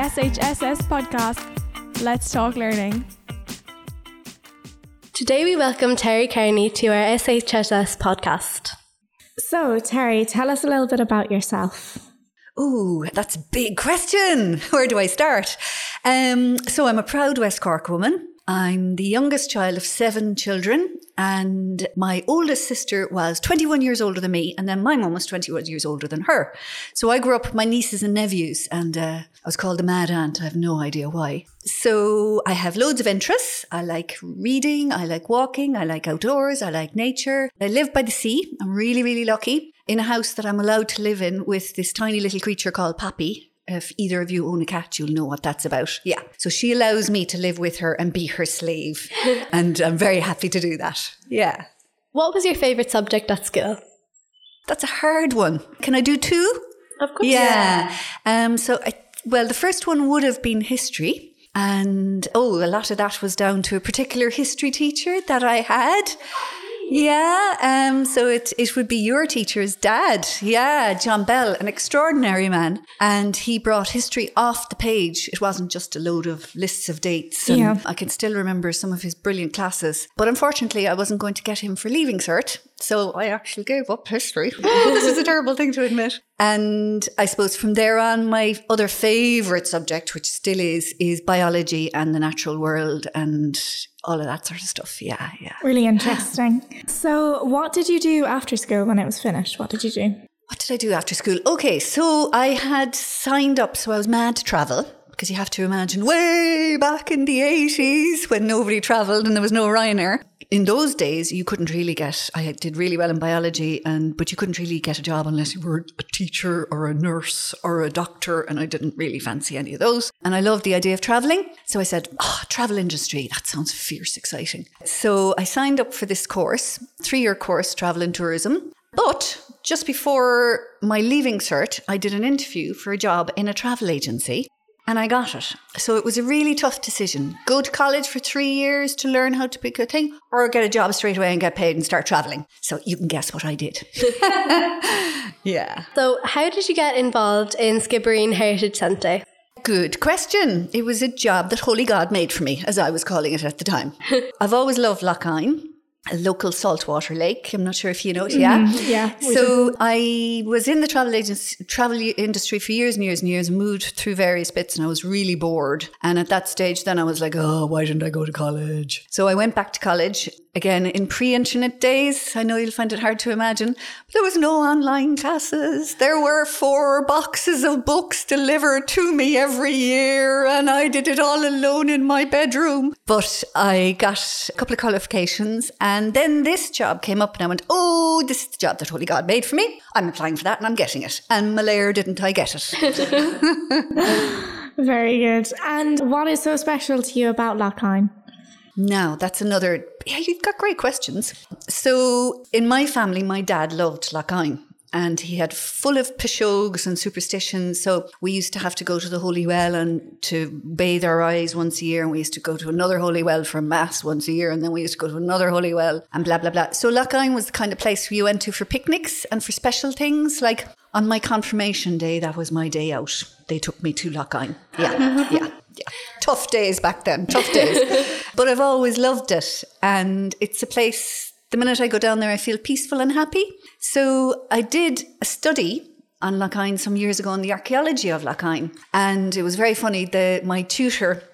SHSS podcast. Let's talk learning. Today we welcome Terry Kearney to our SHSS podcast. So, Terry, tell us a little bit about yourself. Ooh, that's a big question. Where do I start? Um, so I'm a proud West Cork woman. I'm the youngest child of seven children, and my oldest sister was 21 years older than me, and then my mum was 21 years older than her. So I grew up with my nieces and nephews, and uh, I was called the mad aunt. I have no idea why. So I have loads of interests. I like reading, I like walking, I like outdoors, I like nature. I live by the sea. I'm really, really lucky in a house that I'm allowed to live in with this tiny little creature called Poppy if either of you own a cat, you'll know what that's about. Yeah. So she allows me to live with her and be her slave. and I'm very happy to do that. Yeah. What was your favourite subject at school? That's a hard one. Can I do two? Of course. Yeah. Um, so, I, well, the first one would have been history. And oh, a lot of that was down to a particular history teacher that I had. Yeah, um, so it it would be your teacher's dad. Yeah, John Bell, an extraordinary man, and he brought history off the page. It wasn't just a load of lists of dates. Yeah. I can still remember some of his brilliant classes. But unfortunately, I wasn't going to get him for leaving cert, so I actually gave up history. this is a terrible thing to admit. And I suppose from there on, my other favourite subject, which still is, is biology and the natural world and all of that sort of stuff. Yeah, yeah. Really interesting. So, what did you do after school when it was finished? What did you do? What did I do after school? Okay, so I had signed up, so I was mad to travel because you have to imagine way back in the 80s when nobody travelled and there was no Ryanair. In those days, you couldn't really get, I did really well in biology, and but you couldn't really get a job unless you were a teacher or a nurse or a doctor, and I didn't really fancy any of those. And I loved the idea of travelling. So I said, oh, travel industry, that sounds fierce exciting. So I signed up for this course, three year course, travel and tourism. But just before my leaving cert, I did an interview for a job in a travel agency and I got it. So it was a really tough decision. Go to college for three years to learn how to pick a thing or get a job straight away and get paid and start traveling. So you can guess what I did. yeah. So, how did you get involved in Skibbereen Heritage Centre? Good question. It was a job that Holy God made for me, as I was calling it at the time. I've always loved Lough Hyne, a local saltwater lake. I'm not sure if you know it. Yeah. Mm-hmm. yeah, we So I was in the travel agency, travel industry for years and years and years, and moved through various bits, and I was really bored. And at that stage, then I was like, oh, why didn't I go to college? So I went back to college again in pre-internet days. I know you'll find it hard to imagine, but there was no online classes. There were four boxes of books delivered to me every year, and I did it all alone in my bedroom. But I got a couple of qualifications, and then this job came up, and I went, "Oh, this is the job that Holy God made for me. I'm applying for that, and I'm getting it." And Malayer, didn't I get it? Very good. And what is so special to you about Lough Hyne? Now, that's another. Yeah, you've got great questions. So, in my family, my dad loved Lough Hyne. And he had full of pishogues and superstitions. So we used to have to go to the holy well and to bathe our eyes once a year. And we used to go to another holy well for mass once a year. And then we used to go to another holy well and blah, blah, blah. So Lough Hyne was the kind of place we went to for picnics and for special things. Like on my confirmation day, that was my day out. They took me to Lough Hyne. Yeah, yeah. Tough days back then, tough days. but I've always loved it. And it's a place, the minute I go down there, I feel peaceful and happy. So I did a study on Lough Hyne some years ago on the archaeology of Lough Hyne. And it was very funny. The, my tutor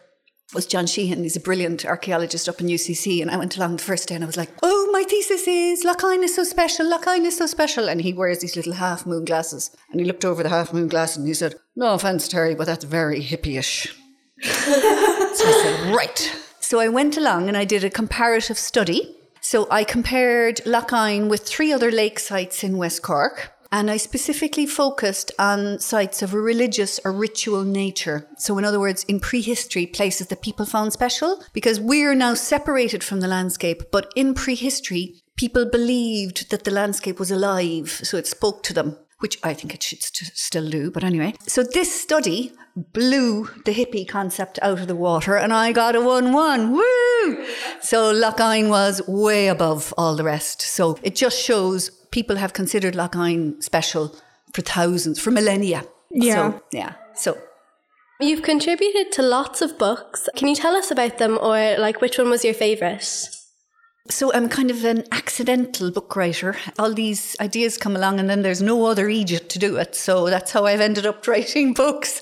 was John Sheehan. He's a brilliant archaeologist up in UCC. And I went along the first day and I was like, oh, my thesis is Lough Hyne is so special. Lough Hyne is so special. And he wears these little half moon glasses. And he looked over the half moon glass and he said, no offense, Terry, but that's very hippie-ish. So I said, right. So I went along and I did a comparative study. So I compared Lough Hyne with three other lake sites in West Cork. And I specifically focused on sites of a religious or ritual nature. So, in other words, in prehistory, places that people found special, because we're now separated from the landscape. But in prehistory, people believed that the landscape was alive, so it spoke to them, which I think it should st- still do. But anyway, so this study blew the hippie concept out of the water, and I got a 1 1. Woo! So, Lough Hyne was way above all the rest. So, it just shows people have considered Lough Hyne special for thousands, for millennia. Yeah. So, yeah. So, You've contributed to lots of books. Can you tell us about them or like which one was your favourite? So I'm kind of an accidental book writer. All these ideas come along and then there's no other Egypt to do it. So that's how I've ended up writing books.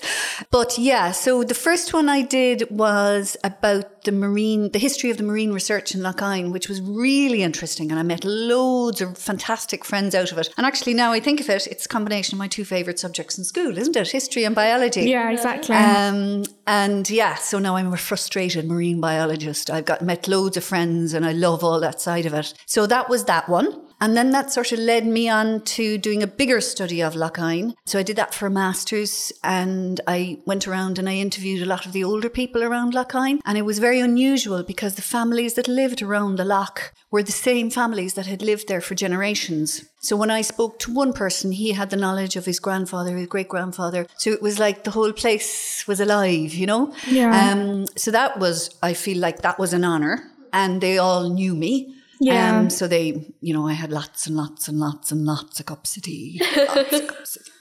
But yeah, so the first one I did was about the marine, the history of the marine research in Loch Lough which was really interesting. And I met loads of fantastic friends out of it. And actually now I think of it, it's a combination of my two favourite subjects in school, isn't it? History and biology. Yeah, exactly. Um, and yeah, so now I'm a frustrated marine biologist. I've got met loads of friends and I love all that side of it. So that was that one. And then that sort of led me on to doing a bigger study of Lough So I did that for a master's and I went around and I interviewed a lot of the older people around Lough And it was very unusual because the families that lived around the loch were the same families that had lived there for generations. So when I spoke to one person, he had the knowledge of his grandfather, his great grandfather. So it was like the whole place was alive, you know? Yeah. Um, so that was, I feel like that was an honor and they all knew me. Yeah. Um, so they, you know, I had lots and lots and lots and lots of cups of tea. Lots of cups of tea.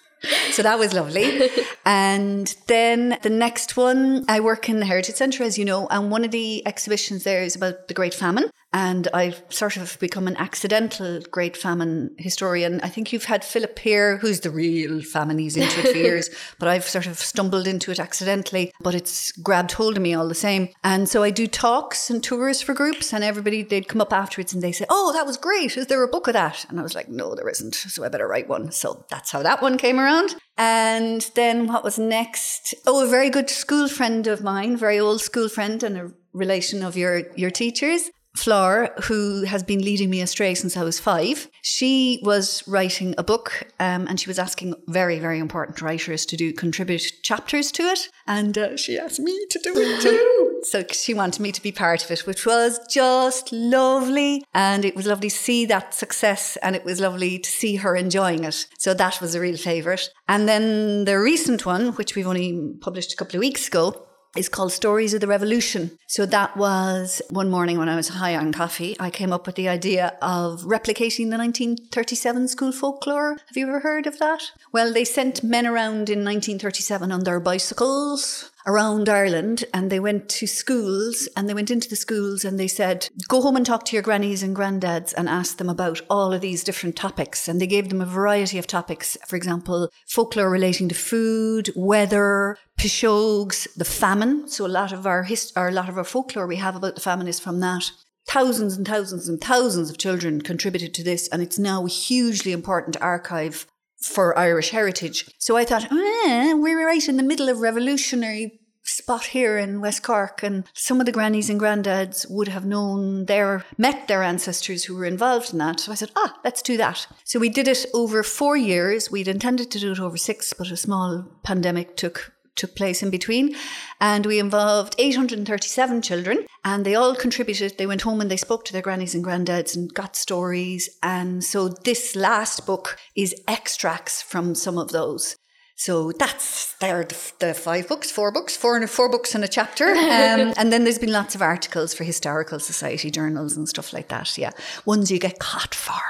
So that was lovely. and then the next one, I work in the Heritage Centre, as you know, and one of the exhibitions there is about the Great Famine. And I've sort of become an accidental Great Famine historian. I think you've had Philip here, who's the real famine. He's into it for years, but I've sort of stumbled into it accidentally, but it's grabbed hold of me all the same. And so I do talks and tours for groups, and everybody, they'd come up afterwards and they say, Oh, that was great. Is there a book of that? And I was like, No, there isn't. So I better write one. So that's how that one came around. And then what was next? Oh, a very good school friend of mine, very old school friend and a relation of your, your teachers. Flora, who has been leading me astray since I was five, she was writing a book um, and she was asking very, very important writers to do contribute chapters to it. And uh, she asked me to do it too. so she wanted me to be part of it, which was just lovely. And it was lovely to see that success and it was lovely to see her enjoying it. So that was a real favourite. And then the recent one, which we've only published a couple of weeks ago, is called Stories of the Revolution. So that was one morning when I was high on coffee, I came up with the idea of replicating the 1937 school folklore. Have you ever heard of that? Well, they sent men around in 1937 on their bicycles around Ireland and they went to schools and they went into the schools and they said, go home and talk to your grannies and granddads and ask them about all of these different topics. And they gave them a variety of topics. For example, folklore relating to food, weather, pishogues, the famine. So a lot of our hist- or a lot of our folklore we have about the famine is from that. Thousands and thousands and thousands of children contributed to this, and it's now a hugely important archive for Irish heritage. So I thought, eh, we're right in the middle of revolutionary spot here in West Cork and some of the grannies and granddads would have known their met their ancestors who were involved in that. So I said, ah, let's do that. So we did it over four years. We'd intended to do it over six, but a small pandemic took took place in between. And we involved 837 children, and they all contributed. They went home and they spoke to their grannies and granddads and got stories. And so this last book is extracts from some of those. So that's there the, the five books, four books, four and four books in a chapter, um, and then there's been lots of articles for historical society journals and stuff like that. Yeah, ones you get caught for.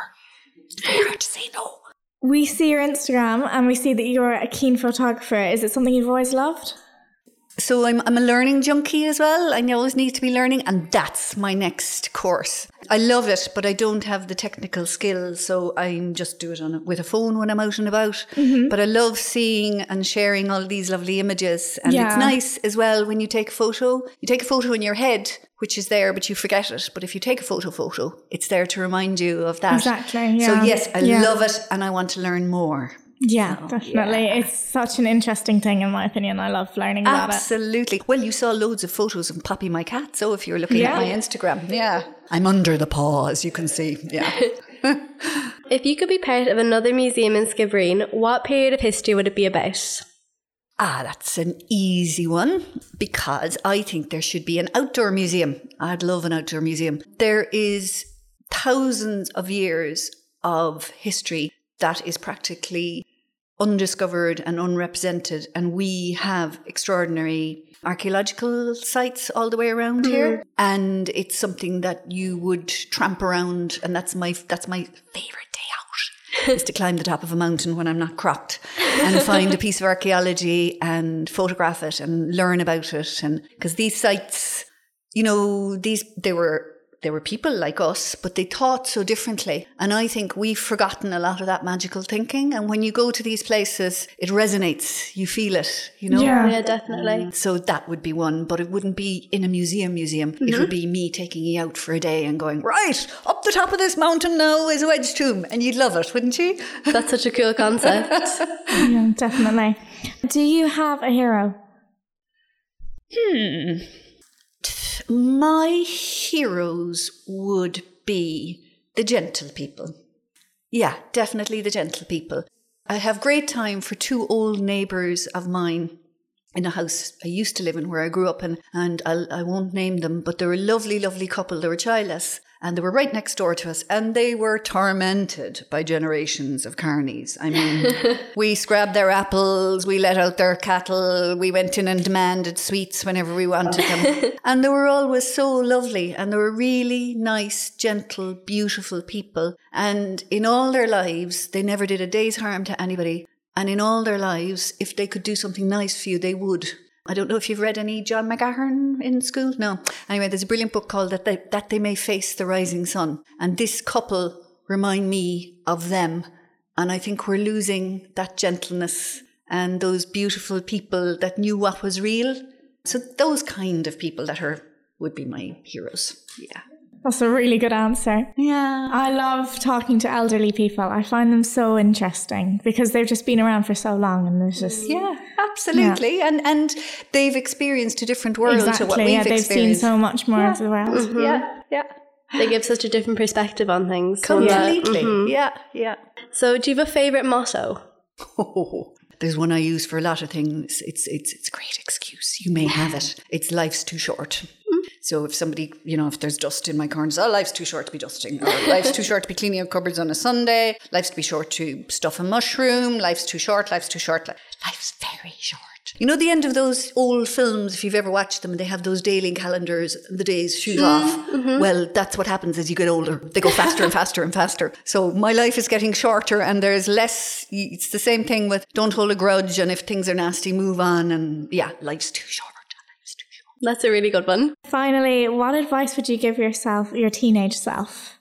You have to say no. We see your Instagram and we see that you're a keen photographer. Is it something you've always loved? So I'm I'm a learning junkie as well. I always need to be learning, and that's my next course. I love it, but I don't have the technical skills, so I just do it on a, with a phone when I'm out and about. Mm-hmm. But I love seeing and sharing all these lovely images, and yeah. it's nice as well when you take a photo. You take a photo in your head, which is there, but you forget it. But if you take a photo photo, it's there to remind you of that. Exactly. Yeah. So yes, I yeah. love it and I want to learn more. Yeah, so, definitely. Yeah. It's such an interesting thing, in my opinion. I love learning about Absolutely. it. Absolutely. Well, you saw loads of photos of Poppy, my cat. So if you're looking yeah. at my Instagram, yeah, I'm under the paw, as you can see. Yeah. if you could be part of another museum in Skibbereen, what period of history would it be about? Ah, that's an easy one because I think there should be an outdoor museum. I'd love an outdoor museum. There is thousands of years of history that is practically undiscovered and unrepresented. And we have extraordinary archaeological sites all the way around mm. here. And it's something that you would tramp around and that's my that's my favorite day out is to climb the top of a mountain when I'm not crocked and find a piece of archaeology and photograph it and learn about it. And because these sites, you know, these, they were they were people like us, but they thought so differently. And I think we've forgotten a lot of that magical thinking. And when you go to these places, it resonates. You feel it, you know? Yeah. Yeah, definitely. Mm. So that would be one, but it wouldn't be in a museum museum. It mm-hmm. would be me taking you out for a day and going, right, up the top of this mountain now is a wedge tomb. And you'd love it, wouldn't you? That's such a cool concept. Yeah, definitely. Do you have a hero? Hmm. My heroes would be the gentle people. Yeah, definitely the gentle people. I have great time for two old neighbours of mine in a house I used to live in where I grew up in, and I'll, I won't name them, but they were a lovely, lovely couple. They were childless, and they were right next door to us, and they were tormented by generations of carnies. I mean, we scrubbed their apples, we let out their cattle, we went in and demanded sweets whenever we wanted them, and they were always so lovely, and they were really nice, gentle, beautiful people. And in all their lives, they never did a day's harm to anybody. And in all their lives, if they could do something nice for you, they would. I don't know if you've read any John McGahern in school. No. Anyway, there's a brilliant book called That They, that they May Face the Rising Sun. And this couple remind me of them. And I think we're losing that gentleness and those beautiful people that knew what was real. So those kind of people that are would be my heroes. Yeah. That's a really good answer. Yeah. I love talking to elderly people. I find them so interesting because they've just been around for so long and there's just Yeah, absolutely. And and they've experienced a different world to what exactly we've yeah, they've seen so much more of the world. Yeah, yeah. they give such a different perspective on things. one that- uh, Completely. Mm-hmm. Yeah, yeah. So, do you have a favorite motto? Oh, there's one I use for a lot of things. It's it's it's a great excuse. You may have it. It's life's too short. So if somebody, you know, if there's dust in my corners, oh, life's too short to be dusting. Or life's too short to be cleaning out cupboards on a Sunday. Life's too short to stuff a mushroom. Life's too short. Life's too short. Life's very short. You know the end of those old films, if you've ever watched them, they have those daily calendars, the days shoot mm-hmm, off. Mm-hmm. Well, that's what happens as you get older. They go faster and faster and faster. So my life is getting shorter and there's less, it's the same thing with don't hold a grudge and if things are nasty, move on. And yeah, life's too short. That's a really good one. Finally, what advice would you give yourself, your teenage self?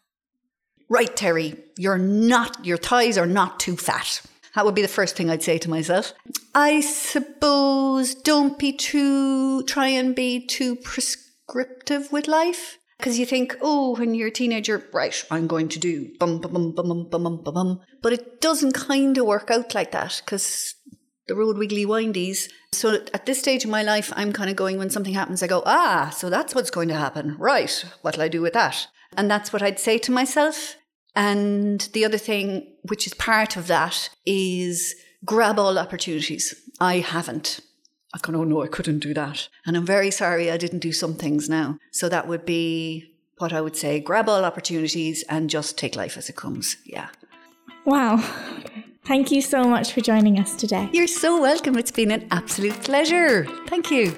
Right, Terry, you're not, your thighs are not too fat. That would be the first thing I'd say to myself. I suppose don't be too, try and be too prescriptive with life. Because you think, oh, when you're a teenager, right, I'm going to do bum, bum, bum, bum, bum, bum, bum, bum. But it doesn't kind of work out like that because the road wiggly windies. So at this stage of my life, I'm kind of going, when something happens, I go, ah, so that's what's going to happen. Right, what'll I do with that? And that's what I'd say to myself. And the other thing, which is part of that, is grab all opportunities. I haven't. I've gone, oh no, I couldn't do that. And I'm very sorry I didn't do some things now. So that would be what I would say grab all opportunities and just take life as it comes. Yeah. Wow. Thank you so much for joining us today. You're so welcome. It's been an absolute pleasure. Thank you.